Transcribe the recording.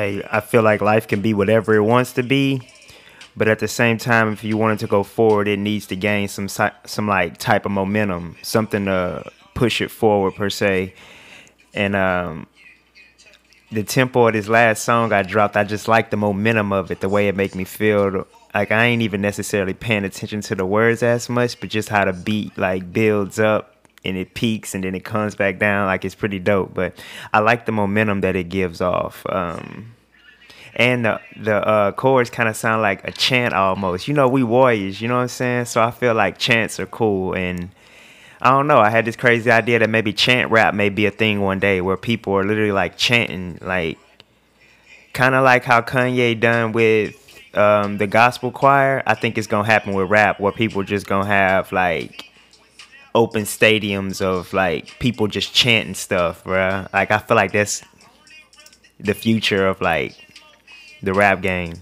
hey, I feel like life can be whatever it wants to be, but at the same time, if you want it to go forward, it needs to gain some some like type of momentum, something to push it forward per se. And um, the tempo of this last song I dropped, I just like the momentum of it, the way it make me feel. Like I ain't even necessarily paying attention to the words as much, but just how the beat like builds up and it peaks and then it comes back down. Like it's pretty dope. But I like the momentum that it gives off. Um, and the the uh, chords kind of sound like a chant almost. You know, we warriors. You know what I'm saying? So I feel like chants are cool and I don't know. I had this crazy idea that maybe chant rap may be a thing one day where people are literally like chanting, like kind of like how Kanye done with um, the gospel choir. I think it's gonna happen with rap where people just gonna have like open stadiums of like people just chanting stuff, bruh. Like I feel like that's the future of like the rap game.